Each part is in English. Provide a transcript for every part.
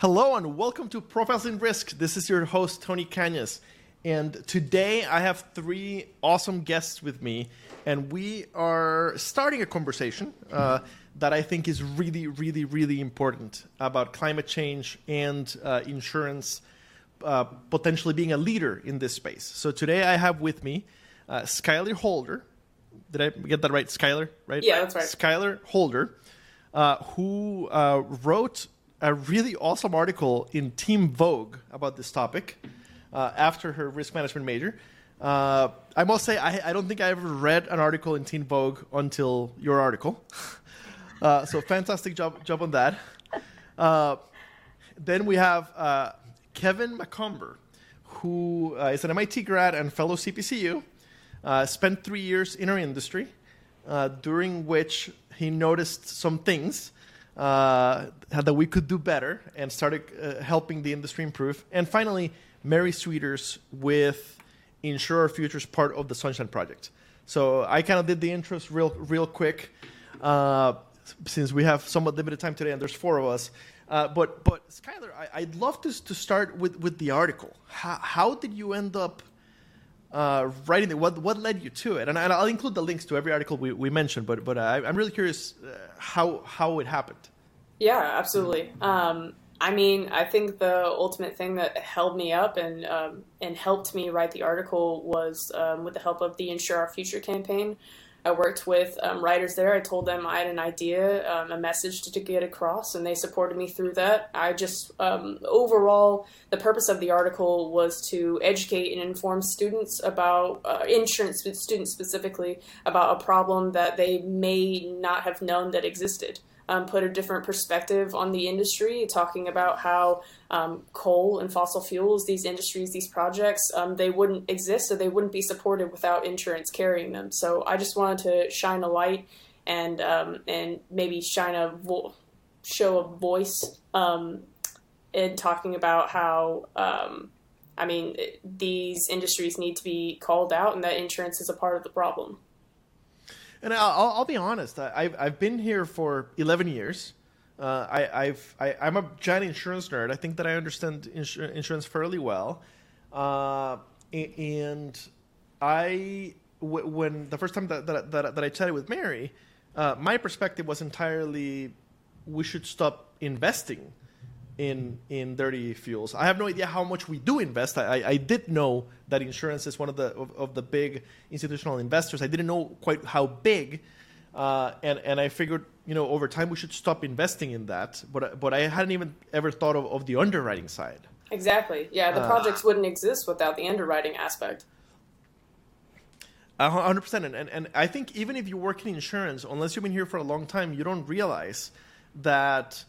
Hello and welcome to Profiles in Risk. This is your host, Tony Cañas. And today I have three awesome guests with me, and we are starting a conversation uh, that I think is really, really, really important about climate change and uh, insurance uh, potentially being a leader in this space. So today I have with me uh, Skyler Holder. Did I get that right? Skyler, right? Yeah, that's right. Skyler Holder, uh, who uh, wrote a really awesome article in Teen Vogue about this topic uh, after her risk management major. Uh, I must say, I, I, don't think I ever read an article in Teen Vogue until your article. Uh, so fantastic job, job on that. Uh, then we have uh, Kevin Macomber, who uh, is an MIT grad and fellow CPCU. spent three years in our industry, during which he noticed some things uh, that we could do better and started uh, helping the industry improve. And finally, Mary Sweeters with Insure Our Futures, part of the Sunshine Project. So I kind of did the intros real, real quick, uh, since we have somewhat limited time today, and there's four of us. Uh, but but Skyler, I, would love to to start with with the article. How, how did you end up uh, writing it? What what led you to it? And, and, I'll include the links to every article we, we mentioned. But but I, am really curious uh, how how it happened. Yeah, absolutely. Um, I mean, I think the ultimate thing that held me up and um, and helped me write the article was um, with the help of the Insure Our Future campaign. I worked with um, writers there. I told them I had an idea, um, a message to, to, get across, and they supported me through that. I just, um, overall, the purpose of the article was to educate and inform students about, uh, insurance students specifically, about a problem that they may not have known that existed um, put a different perspective on the industry, talking about how um, coal and fossil fuels, these industries, these projects, um, they wouldn't exist or they wouldn't be supported without insurance carrying them. So I just wanted to shine a light and um, and maybe shine a vo- show a voice um, in talking about how. Um, I mean, these industries need to be called out, and that insurance is a part of the problem. And I'll, I'll be honest. I've I've been here for eleven years. Uh, I, I've I, am a giant insurance nerd. I think that I understand insur- insurance fairly well. Uh, and I w- when the first time that that, that, that I chatted with Mary, uh, my perspective was entirely we should stop investing in in dirty fuels. I have no idea how much we do invest. I, I did know that insurance is one of the of, of, the big institutional investors. I didn't know quite how big, uh, and and I figured you know over time we should stop investing in that. But but I hadn't even ever thought of, of the underwriting side. Exactly. Yeah, the uh, projects wouldn't exist without the underwriting aspect. hundred percent. And and I think even if you work in insurance, unless you've been here for a long time, you don't realize that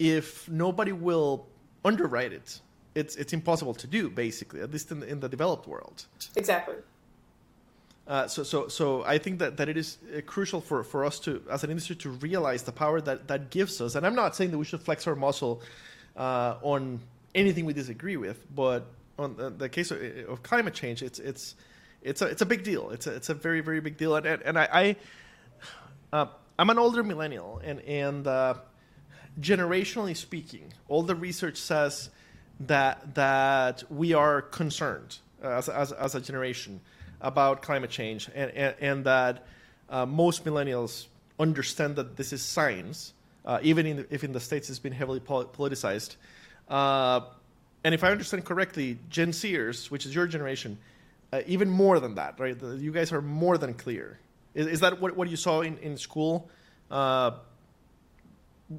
if nobody will underwrite it, it's it's impossible to do basically, at least in the, in the developed world. Exactly. Uh, so, so, so I think that, that it is uh, crucial for, for us to, as an industry, to realize the power that, that gives us. And I'm not saying that we should flex our muscle uh, on anything we disagree with, but on the, the case of, of, climate change, it's it's it's a it's a big deal. It's a it's a very very big deal. And and, and I, I uh, I'm an older millennial, and and uh, generationally speaking, all the research says that that we are concerned uh, as, as, as, a generation about climate change, and and, and that uh, most millennials understand that this is science, uh, even in the, if in the states it's been heavily politicized. Uh, and if I understand correctly, Gen Zers, which is your generation, uh, even more than that, right? The, you guys are more than clear. Is, is that what, what you saw in, in school?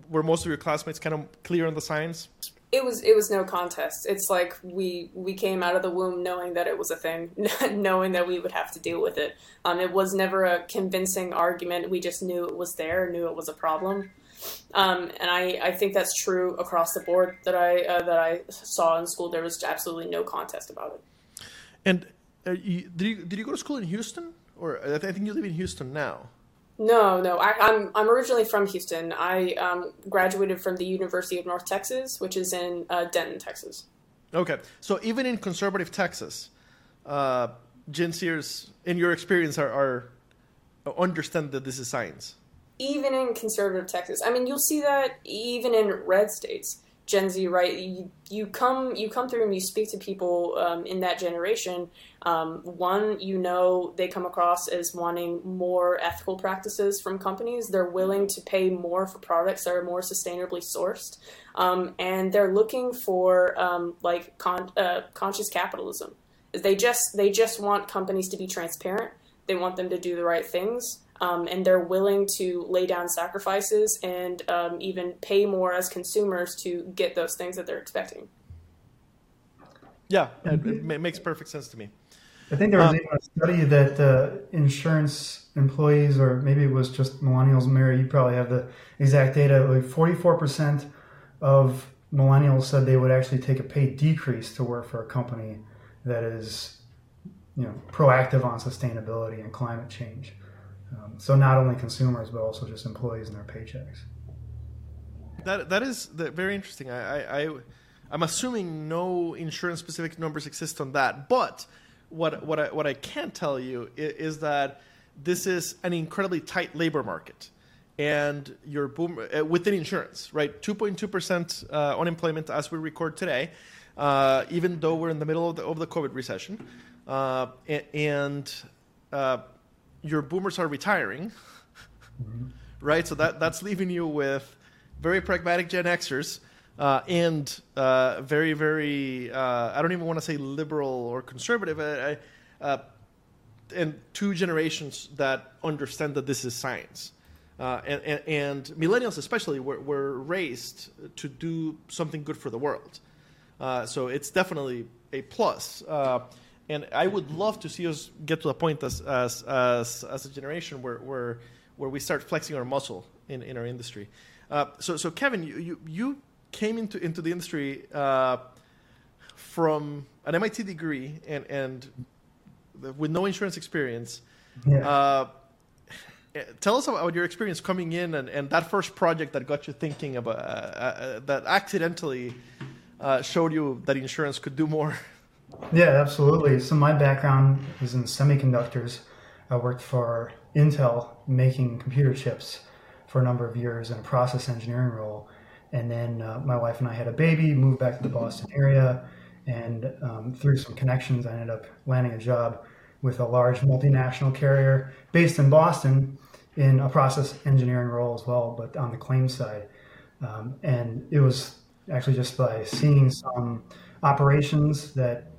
Were most of your classmates kind of clear on the science? It was it was no contest. It's like we we came out of the womb knowing that it was a thing, knowing that we would have to deal with it. Um, it was never a convincing argument. We just knew it was there, knew it was a problem. Um, and I, I think that's true across the board that I uh, that I saw in school. There was absolutely no contest about it. And uh, you, did you did you go to school in Houston, or I think you live in Houston now? No, no. I, am I'm, I'm originally from Houston. I um, graduated from the University of North Texas, which is in uh, Denton, Texas. Okay, so even in conservative Texas, uh, Gen Zers, in your experience, are, are understand that this is science. Even in conservative Texas, I mean, you'll see that even in red states. Gen Z, right? You, you come you come through and you speak to people um, in that generation. Um, one, you know, they come across as wanting more ethical practices from companies. They're willing to pay more for products that are more sustainably sourced, um, and they're looking for um, like con- uh, conscious capitalism. They just they just want companies to be transparent. They want them to do the right things um, and they're willing to lay down sacrifices and um, even pay more as consumers to get those things that they're expecting. Yeah, it, it makes perfect sense to me. I think there was um, even a study that uh, insurance employees, or maybe it was just millennials, Mary, you probably have the exact data, like 44% of millennials said they would actually take a pay decrease to work for a company that is you know, proactive on sustainability and climate change. Um, so not only consumers, but also just employees and their paychecks. That that is very interesting. I, I, I am assuming no insurance specific numbers exist on that, but what what I what I can tell you is, is that this is an incredibly tight labor market, and your boom uh, within insurance, right? Two point two percent uh, unemployment as we record today, uh, even though we're in the middle of the, of the COVID recession, uh, and uh, your boomers are retiring, mm-hmm. right? So that that's leaving you with very pragmatic Gen Xers uh, and uh, very very uh, I don't even want to say liberal or conservative. Uh, uh, and two generations that understand that this is science. Uh, and, and, and, millennials especially were, were, raised to do something good for the world. so it's definitely a plus. And I would love to see us get to a point as, as, as, as a generation where, where, where we start flexing our muscle in, in our industry. Uh, so, so Kevin, you, you, you, came into, into the industry uh, from an MIT degree and, and with no insurance experience. Yeah. Uh, tell us about your experience coming in and, and that first project that got you thinking about uh, uh, that accidentally uh, showed you that insurance could do more yeah, absolutely. So my background is in semiconductors. I worked for Intel making computer chips for a number of years in a process engineering role. And then uh, my wife and I had a baby, moved back to the Boston area, and um, through some connections, I ended up landing a job with a large multinational carrier based in Boston in a process engineering role as well, but on the claims side. Um, and it was actually just by seeing some operations that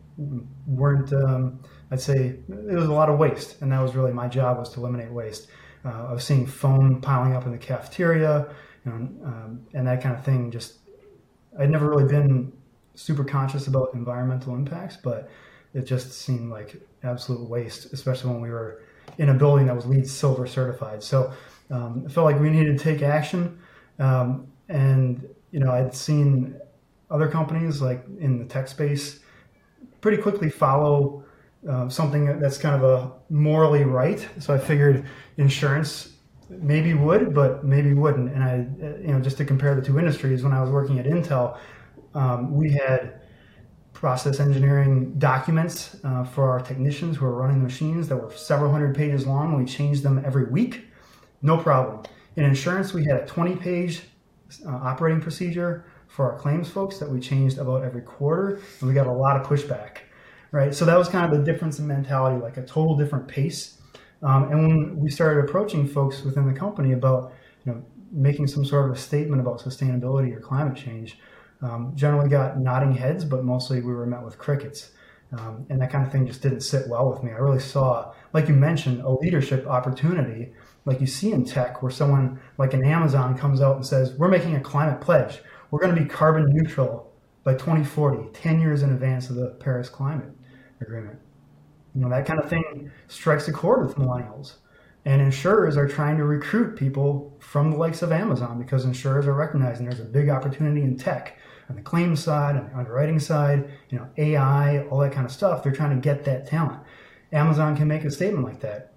weren't um, I'd say it was a lot of waste, and that was really my job was to eliminate waste. Uh, I was seeing foam piling up in the cafeteria, you know, um, and that kind of thing. Just I'd never really been super conscious about environmental impacts, but it just seemed like absolute waste, especially when we were in a building that was LEED Silver certified. So um, I felt like we needed to take action, um, and you know I'd seen other companies like in the tech space pretty quickly follow uh, something that's kind of a morally right. So I figured insurance maybe would, but maybe wouldn't. And I, you know, just to compare the two industries, when I was working at Intel, um, we had process engineering documents uh, for our technicians who were running the machines that were several hundred pages long. We changed them every week, no problem. In insurance, we had a 20 page uh, operating procedure for our claims folks that we changed about every quarter, and we got a lot of pushback, right? So that was kind of the difference in mentality, like a total different pace. Um, and when we started approaching folks within the company about, you know, making some sort of a statement about sustainability or climate change, um, generally got nodding heads, but mostly we were met with crickets. Um, and that kind of thing just didn't sit well with me. I really saw, like you mentioned, a leadership opportunity, like you see in tech, where someone like an Amazon comes out and says, "We're making a climate pledge we're going to be carbon neutral by 2040, 10 years in advance of the Paris Climate Agreement. You know, that kind of thing strikes a chord with millennials. And insurers are trying to recruit people from the likes of Amazon because insurers are recognizing there's a big opportunity in tech on the claims side, on the underwriting side, you know, AI, all that kind of stuff. They're trying to get that talent. Amazon can make a statement like that.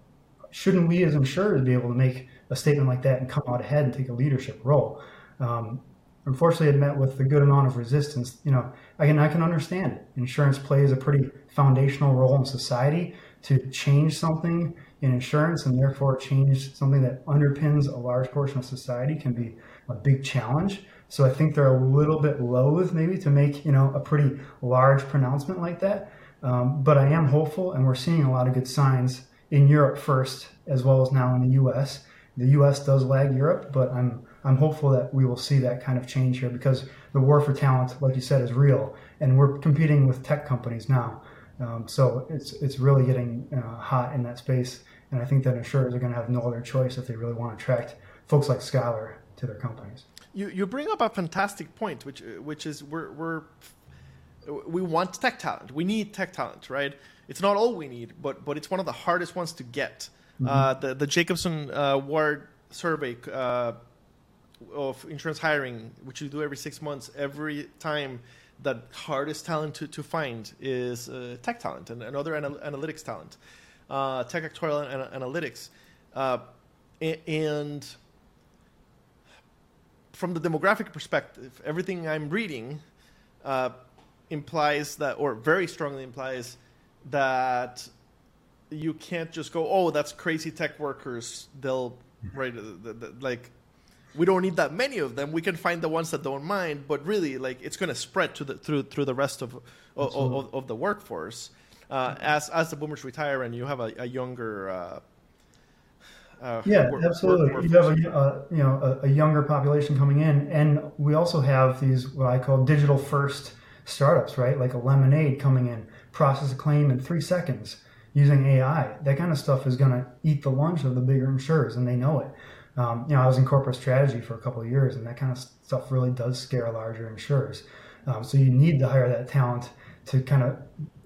Shouldn't we as insurers be able to make a statement like that and come out ahead and take a leadership role? Um, unfortunately it met with a good amount of resistance you know i can i can understand it insurance plays a pretty foundational role in society to change something in insurance and therefore change something that underpins a large portion of society can be a big challenge So I think they're a little bit loath maybe to make you know a pretty large pronouncement like that. Um, but I am hopeful, and we're seeing a lot of good signs in Europe first, as well as now in the U.S. The U.S. does lag Europe, but I'm I'm hopeful that we will see that kind of change here because the war for talent, like you said, is real, and we're competing with tech companies now. Um, so it's it's really getting uh, hot in that space, and I think that insurers are going to have no other choice if they really want to attract folks like Skylar to their companies. You you bring up a fantastic point, which which is we're we're we want tech talent. We need tech talent, right? It's not all we need, but but it's one of the hardest ones to get. Mm-hmm. Uh, the the Jacobson uh, Ward survey uh, of insurance hiring, which you do every six months, every time the hardest talent to, to find is uh, tech talent and, and other anal- analytics talent, uh, tech actuarial and, analytics, uh, and from the demographic perspective, everything I'm reading implies that, or very strongly implies that you can't just go, oh, that's crazy tech workers. They'll right, the, the, like we don't need that many of them. We can find the ones that don't mind, but really, like it's going to spread to the through through the rest of of, of, of, the workforce. Uh, as as the boomers retire and you have a, a younger uh, uh, yeah, work, absolutely. Work, you have a uh, you know a, a, younger population coming in, and we also have these what I call digital first startups, right? Like a Lemonade coming in, process a claim in three seconds using AI. That kind of stuff is going to eat the lunch of the bigger insurers, and they know it. Um, you know, I was in corporate strategy for a couple of years, and that kind of stuff really does scare larger insurers. Um, so you need to hire that talent to kind of,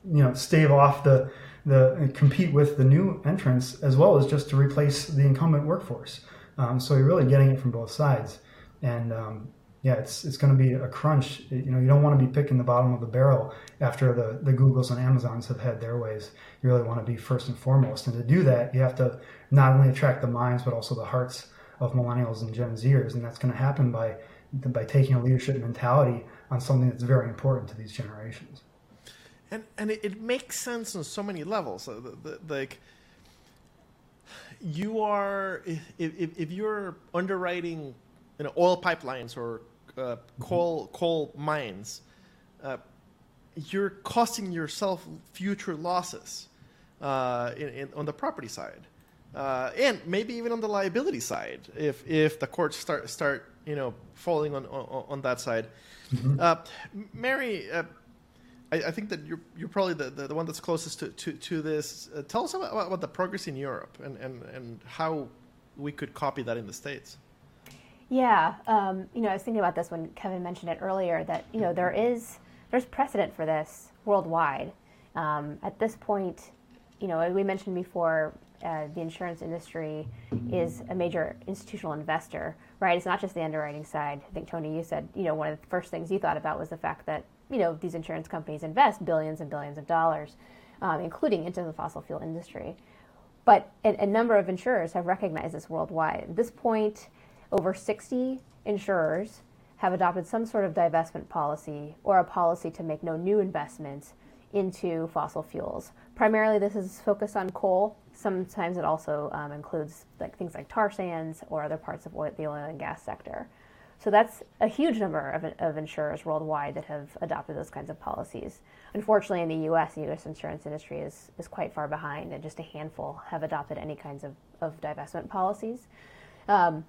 you know, stave off the the compete with the new entrants as well as just to replace the incumbent workforce. Um, so you're really getting it from both sides, and um, yeah, it's it's going to be a crunch. You know, you don't want to be picking the bottom of the barrel after the the Googles and Amazons have had their ways. You really want to be first and foremost, and to do that, you have to not only attract the minds but also the hearts of millennials and Gen Zers, and that's going to happen by by taking a leadership mentality on something that's very important to these generations. And and it, it makes sense on so many levels. Uh, the, the, like you are if, if, if you're underwriting you know, oil pipelines or uh, coal coal mines, uh, you're costing yourself future losses uh, in, in, on the property side, uh, and maybe even on the liability side if if the courts start start you know falling on on, on that side. Mm-hmm. Uh, Mary. Uh, I, I, think that you're you're probably the, the, the one that's closest to, to, to this. tell us about, about the progress in Europe and, and, and how we could copy that in the States. Yeah, um, you know, I was thinking about this when Kevin mentioned it earlier that you know there is there's precedent for this worldwide. Um, at this point, you know, as we mentioned before, uh, the insurance industry is a major institutional investor, right? It's not just the underwriting side. I think Tony, you said, you know, one of the first things you thought about was the fact that you know these insurance companies invest billions and billions of dollars, um, including into the fossil fuel industry. But a, a number of insurers have recognized this worldwide. At this point over 60 insurers have adopted some sort of divestment policy or a policy to make no new investments into fossil fuels. Primarily, this is focused on coal. Sometimes it also um, includes like things like tar sands or other parts of oil, the oil and gas sector. So that's a huge number of, of insurers worldwide that have adopted those kinds of policies. Unfortunately, in the U.S., the U.S. insurance industry is, is quite far behind, and just a handful have adopted any kinds of, of divestment policies. Um,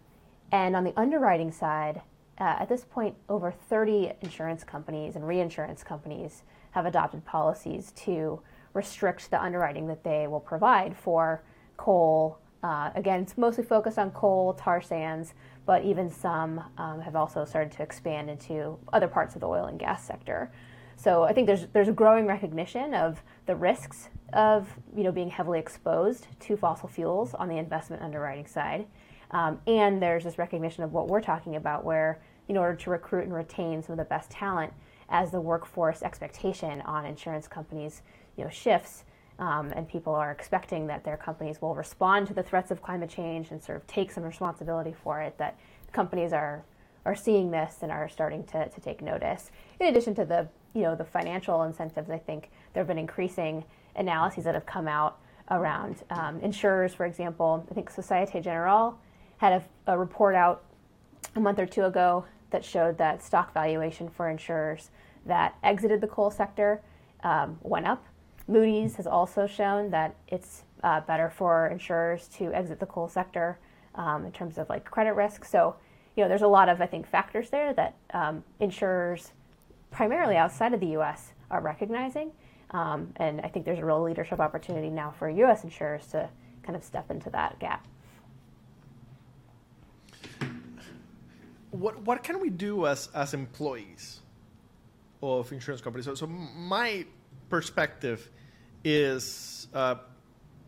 and on the underwriting side, uh, at this point, over 30 insurance companies and reinsurance companies have adopted policies to restrict the underwriting that they will provide for coal. Uh, again, it's mostly focused on coal, tar sands, but even some um, have also started to expand into other parts of the oil and gas sector. So I think there's there's a growing recognition of the risks of you know being heavily exposed to fossil fuels on the investment underwriting side, um, and there's this recognition of what we're talking about, where in order to recruit and retain some of the best talent, as the workforce expectation on insurance companies you know, shifts, um, and people are expecting that their companies will respond to the threats of climate change and sort of take some responsibility for it, that companies are are seeing this and are starting to, to take notice. In addition to the you know the financial incentives, I think there have been increasing analyses that have come out around um, insurers, for example. I think Societe Generale had a, a report out a month or two ago that showed that stock valuation for insurers that exited the coal sector um, went up. Moody's has also shown that it's uh, better for insurers to exit the coal sector um, in terms of like credit risk. So, you know, there's a lot of I think factors there that um, insurers, primarily outside of the U.S., are recognizing, um, and I think there's a real leadership opportunity now for U.S. insurers to kind of step into that gap. What what can we do as as employees of insurance companies? So, so my perspective is uh,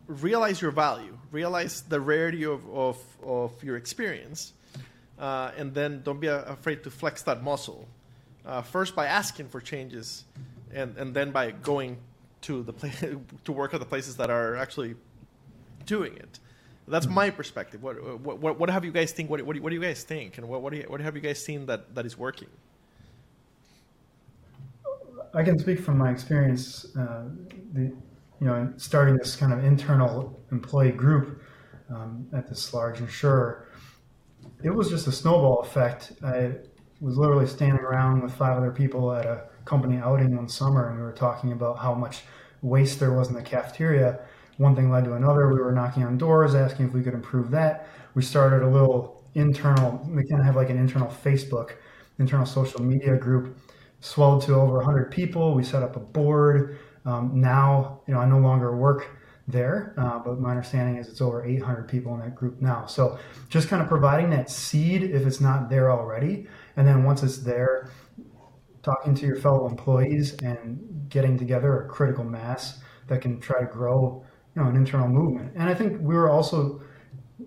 realize your value, realize the rarity of, of, of your experience, uh, and then don't be afraid to flex that muscle. Uh, first by asking for changes, and, and then by going to the place to work at the places that are actually doing it. That's my perspective. What, what, what have you guys think? What, what, what do you guys think? And what, what, do you, what have you guys seen that, that is working? I can speak from my experience. Uh, the, you know, starting this kind of internal employee group um, at this large insurer, it was just a snowball effect. I was literally standing around with five other people at a company outing one summer, and we were talking about how much waste there was in the cafeteria. One thing led to another. We were knocking on doors, asking if we could improve that. We started a little internal. We kind of have like an internal Facebook, internal social media group. Swelled to over 100 people. We set up a board. Um, now, you know, I no longer work there, uh, but my understanding is it's over 800 people in that group now. So just kind of providing that seed if it's not there already, and then once it's there, talking to your fellow employees and getting together a critical mass that can try to grow, you know, an internal movement. And I think we were also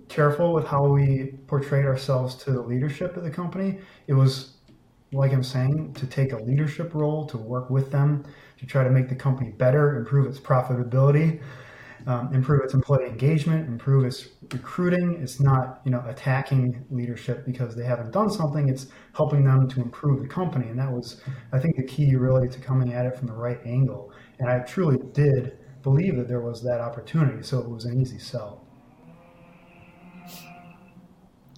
careful with how we portrayed ourselves to the leadership of the company. It was like I'm saying, to take a leadership role, to work with them, to try to make the company better, improve its profitability, um, improve its employee engagement, improve its recruiting. It's not, you know, attacking leadership because they haven't done something. It's helping them to improve the company, and that was, I think, the key really to coming at it from the right angle. And I truly did believe that there was that opportunity, so it was an easy sell.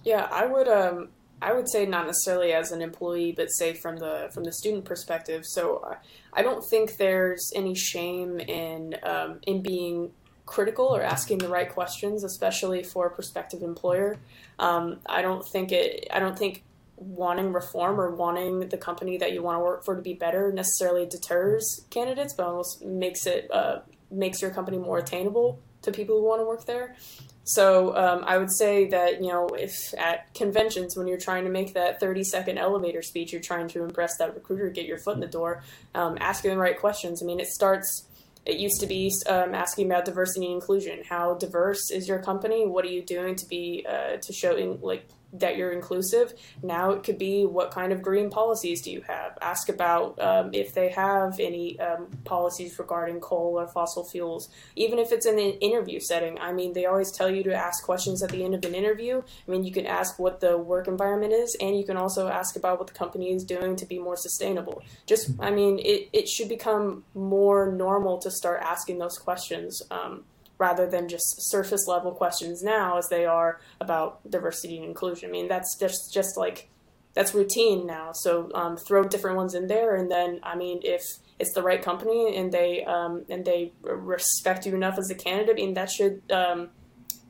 Yeah, I would um, I would say not necessarily as an employee, but say from the from the student perspective. So uh, I don't think there's any shame in um, in being critical or asking the right questions, especially for a prospective employer. Um, I don't think it. I don't think wanting reform or wanting the company that you want to work for to be better necessarily deters candidates, but almost makes it uh, makes your company more attainable to people who want to work there. So um, I would say that you know if at conventions when you're trying to make that 30 second elevator speech, you're trying to impress that recruiter, get your foot in the door, um, asking the right questions. I mean, it starts. It used to be um, asking about diversity and inclusion. How diverse is your company? What are you doing to be uh, to show in, like that you're inclusive. Now it could be what kind of green policies do you have? Ask about um, if they have any um, policies regarding coal or fossil fuels, even if it's in an interview setting. I mean, they always tell you to ask questions at the end of an interview. I mean, you can ask what the work environment is, and you can also ask about what the company is doing to be more sustainable. Just, I mean, it, it should become more normal to start asking those questions. Um, rather than just surface level questions now as they are about diversity and inclusion. I mean, that's just just like that's routine now. So um, throw different ones in there, and then I mean, if it's the right company and they um, and they respect you enough as a candidate, I mean, that should um,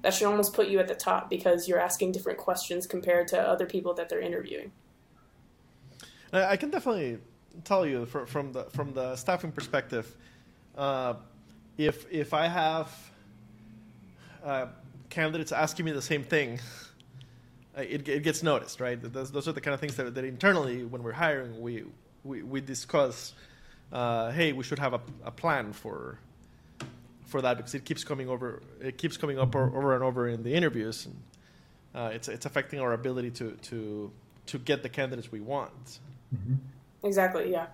that should almost put you at the top because you're asking different questions compared to other people that they're interviewing. I can definitely tell you from the from the staffing perspective, uh, if if I have uh, candidates asking me the same thing, uh, it, it gets noticed, right? Those, those are the kind of things that, that internally, when we're hiring, we, we, we discuss, uh, hey, we should have a, a plan for for that because it keeps coming over, it keeps coming up over and over in the interviews, and uh, it's it's affecting our ability to to to get the candidates we want. Mm-hmm. Exactly. Yeah.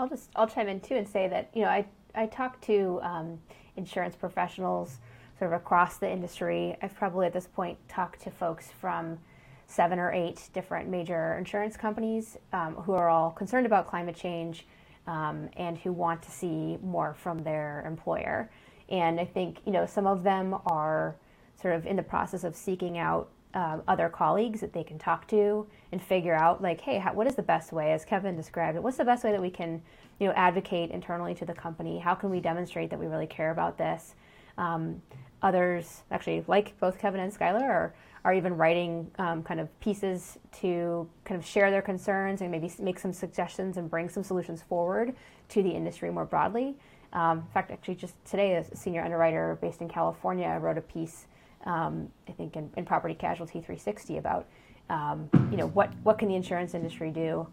I'll just I'll chime in too and say that you know I I talk to um, insurance professionals sort of across the industry. I've probably at this point talked to folks from seven or eight different major insurance companies um, who are all concerned about climate change um, and who want to see more from their employer. And I think you know some of them are sort of in the process of seeking out uh, other colleagues that they can talk to and figure out like hey how, what is the best way as kevin described it what's the best way that we can you know advocate internally to the company? How can we demonstrate that we really care about this? Um, others actually like both kevin and skylar are, are even writing um, kind of pieces to kind of share their concerns and maybe make some suggestions and bring some solutions forward to the industry more broadly. Um, in fact actually just today a senior underwriter based in california wrote a piece um, I think in, in, Property Casualty 360 about um, you know what what can the insurance industry do.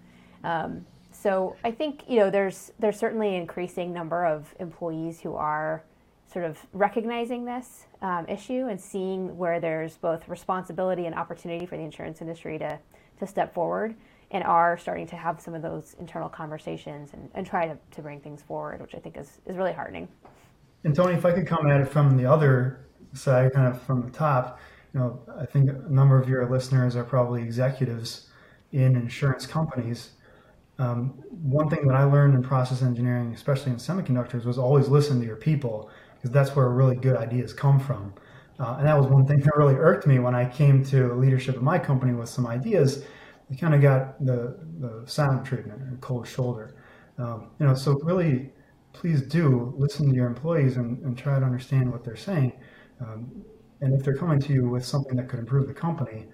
Um, so I think you know there's there's certainly an increasing number of employees who are sort of recognizing this um, issue and seeing where there's both responsibility and opportunity for the insurance industry to to step forward and are starting to have some of those internal conversations and, and try to, to bring things forward, which I think is, is really heartening. And Tony, if I could come at it from the other side, kind of from the top, you know, I think a number of your listeners are probably executives in insurance companies. Um, one thing that I learned in process engineering, especially in semiconductors, was always listen to your people because that's where really good ideas come from. Uh, and that was one thing that really irked me when I came to leadership of my company with some ideas. We kind of got the, the silent treatment or cold shoulder. Um, you know, so really, please do listen to your employees and, and try to understand what they're saying. Um, and if they're coming to you with something that could improve the company,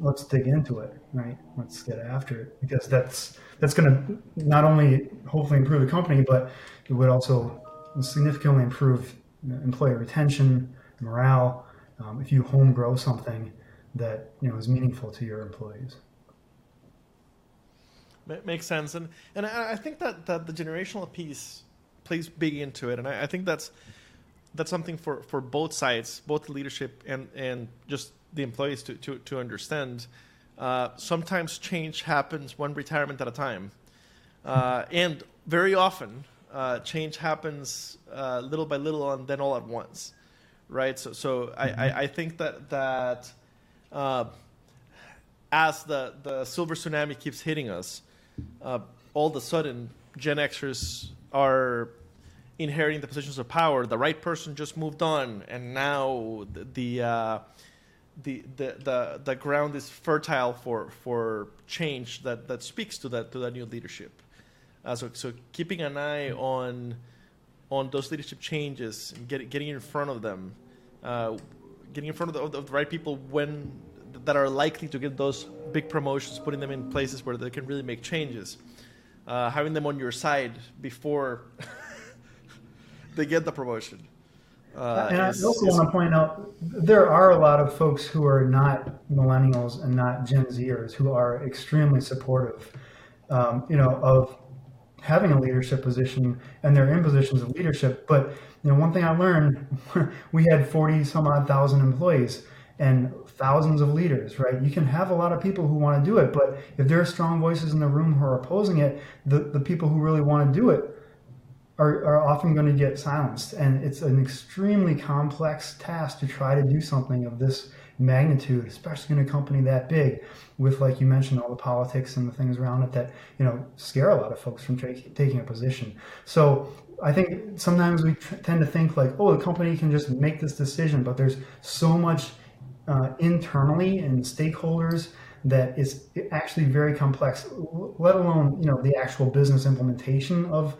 let's dig into it, right? Let's get after it because that's that's going to not only hopefully improve the company, but it would also significantly improve employee retention, morale. Um, if you home grow something that you know is meaningful to your employees. Makes sense, and and I think that, that the generational piece plays big into it, and I, I think that's that's something for, for both sides, both the leadership and, and just the employees to, to, to understand. Uh, sometimes change happens one retirement at a time. Uh, and very often, uh, change happens uh, little by little and then all at once. Right? So, so I, I, I think that, that uh, as the, the silver tsunami keeps hitting us, uh, all of a sudden, Gen Xers are inheriting the positions of power. The right person just moved on, and now the uh, the, the, the, the ground is fertile for for change that, that speaks to that to that new leadership. Uh, so so keeping an eye on on those leadership changes and get, getting in front of them, uh, getting in front of the, of the right people when that are likely to get those big promotions, putting them in places where they can really make changes, uh, having them on your side before they get the promotion. Uh, and I also want to point out there are a lot of folks who are not millennials and not Gen Zers who are extremely supportive, um, you know, of having a leadership position and they're in positions of leadership. But you know, one thing I learned, we had forty some odd thousand employees and thousands of leaders, right? You can have a lot of people who want to do it, but if there are strong voices in the room who are opposing it, the, the people who really want to do it are, are often going to get silenced. And it's an extremely complex task to try to do something of this magnitude, especially in a company that big, with, like you mentioned, all the politics and the things around it that, you know, scare a lot of folks from t- taking a position. So I think sometimes we t- tend to think like, oh, the company can just make this decision, but there's so much uh, internally and stakeholders that is actually very complex, let alone, you know, the actual business implementation of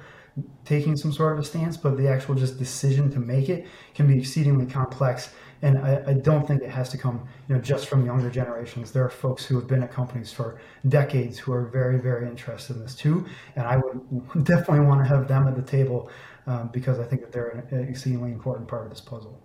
taking some sort of a stance, but the actual just decision to make it can be exceedingly complex. And I, I, don't think it has to come, you know, just from younger generations. There are folks who have been at companies for decades who are very, very interested in this too. And I would definitely want to have them at the table um, because I think that they're an exceedingly important part of this puzzle.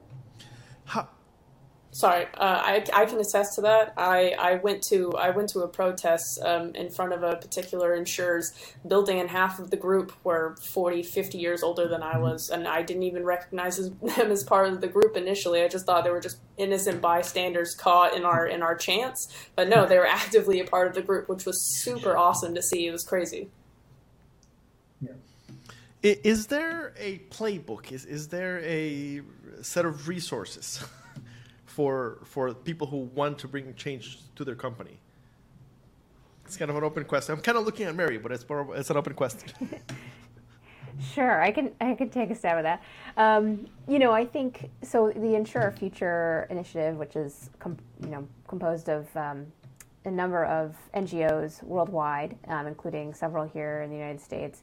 How, sorry, uh, I, I can attest to that. I, I went to I went to a protest um, in front of a particular insurer's building, and half of the group were 40, 50 years older than I mm-hmm. was, and I didn't even recognize them as part of the group initially. I just thought they were just innocent bystanders caught in our in our chants, but no, they were actively a part of the group, which was super awesome to see. It was crazy. Is there a playbook? Is is there a set of resources? for for people who want to bring change to their company? It's kind of an open question. I'm kind of looking at Mary, but it's more it's an open question. Sure, I can I can take a stab at that. Um, you know, I think so. The Insure Our Future initiative, which is com- you know composed of um, a number of NGOs worldwide, um, including several here in the United States,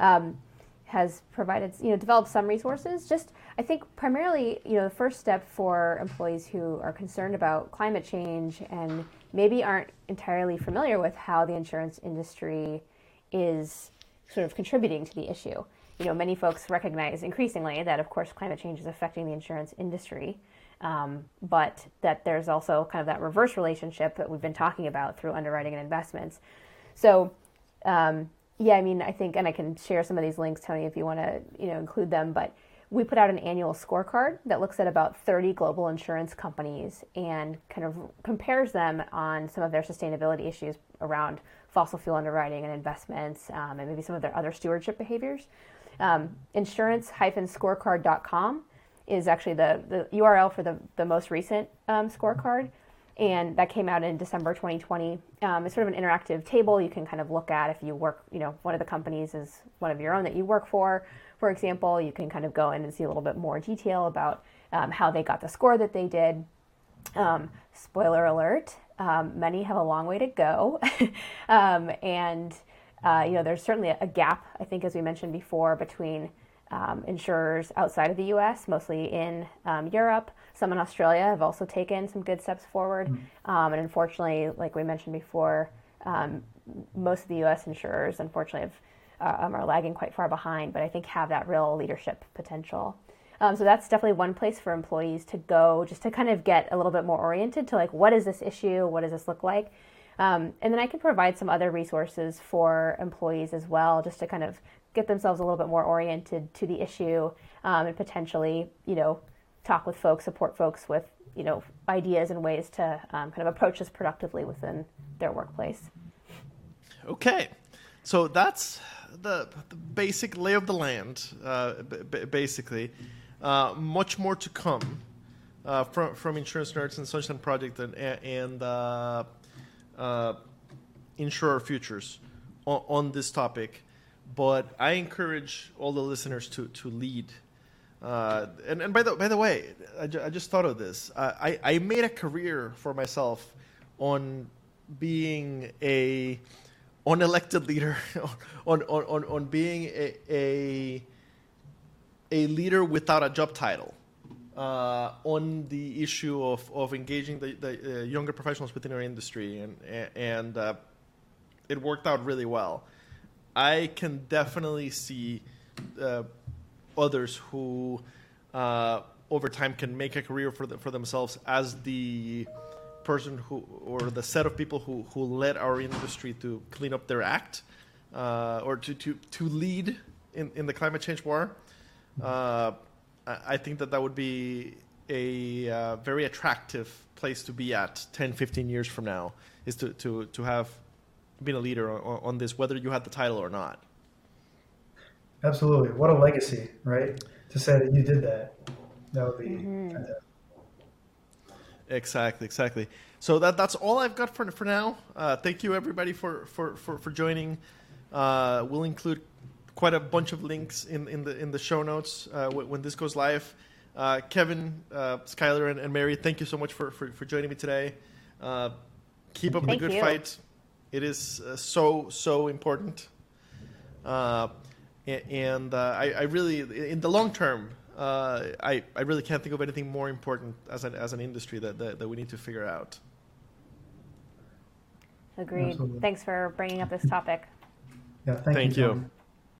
um, has provided you know developed some resources. Just I think primarily you know the first step for employees who are concerned about climate change and maybe aren't entirely familiar with how the insurance industry is sort of contributing to the issue. You know, many folks recognize increasingly that, of course, climate change is affecting the insurance industry, um, but that there's also kind of that reverse relationship that we've been talking about through underwriting and investments. So, um, yeah, I mean, I think, and I can share some of these links, Tony, if you want to, you know, include them. But we put out an annual scorecard that looks at about 30 global insurance companies and kind of compares them on some of their sustainability issues around fossil fuel underwriting and investments, um, and maybe some of their other stewardship behaviors. Um, insurance-scorecard.com is actually the, the URL for the, the most recent um, scorecard, and that came out in December 2020. Um, it's sort of an interactive table you can kind of look at if you work, you know, one of the companies is one of your own that you work for. For example, you can kind of go in and see a little bit more detail about um, how they got the score that they did. Um, spoiler alert, um, many have a long way to go. um, and, uh, you know, there's certainly a, gap, I think, as we mentioned before, between um, insurers outside of the US, mostly in um, Europe. Some in Australia have also taken some good steps forward. Mm-hmm. Um, and unfortunately, like we mentioned before, um, most of the US insurers, unfortunately, have, uh, are lagging quite far behind, but I think have that real leadership potential. Um, so that's definitely one place for employees to go just to kind of get a little bit more oriented to like, what is this issue? What does this look like? Um, and then I can provide some other resources for employees as well, just to kind of get themselves a little bit more oriented to the issue um, and potentially, you know, talk with folks, support folks with, you know, ideas and ways to um, kind of approach this productively within their workplace. Okay. So that's the, the basic lay of the land, uh, b- basically. Uh, much more to come uh, from from Insurance Nerds and Sunshine Project and and uh, uh, Insure Our Futures on, on, this topic. But I encourage all the listeners to to lead. Uh, and, and by the by the way, I, ju- I just thought of this. I, I made a career for myself on being a unelected leader, on, on, on, on being a, a a leader without a job title uh, on the issue of, of engaging the, the uh, younger professionals within our industry, and and uh, it worked out really well. I can definitely see uh, others who, uh, over time, can make a career for the, for themselves as the person who or the set of people who, who led our industry to clean up their act uh, or to, to, to lead in, in the climate change war uh, I think that that would be a uh, very attractive place to be at 10, 15 years from now, is to, to, to have been a leader on, on this, whether you had the title or not. Absolutely. What a legacy, right? To say that you did that. That would be mm-hmm. fantastic. Exactly, exactly. So that that's all I've got for for now. Uh, thank you everybody for for for, for joining. Uh, we'll include quite a bunch of links in, in the in the show notes uh, when, when, this goes live. Uh, Kevin, uh, Skylar, and, and, Mary, thank you so much for, for, for joining me today. Uh, keep up thank the good you. fight. It is uh, so so important. Uh, and I, I, really, in the long term, Uh, I, I really can't think of anything more important as an, as an industry that, that, that we need to figure out. Agreed. Absolutely. Thanks for bringing up this topic. Yeah, thank, thank you. you.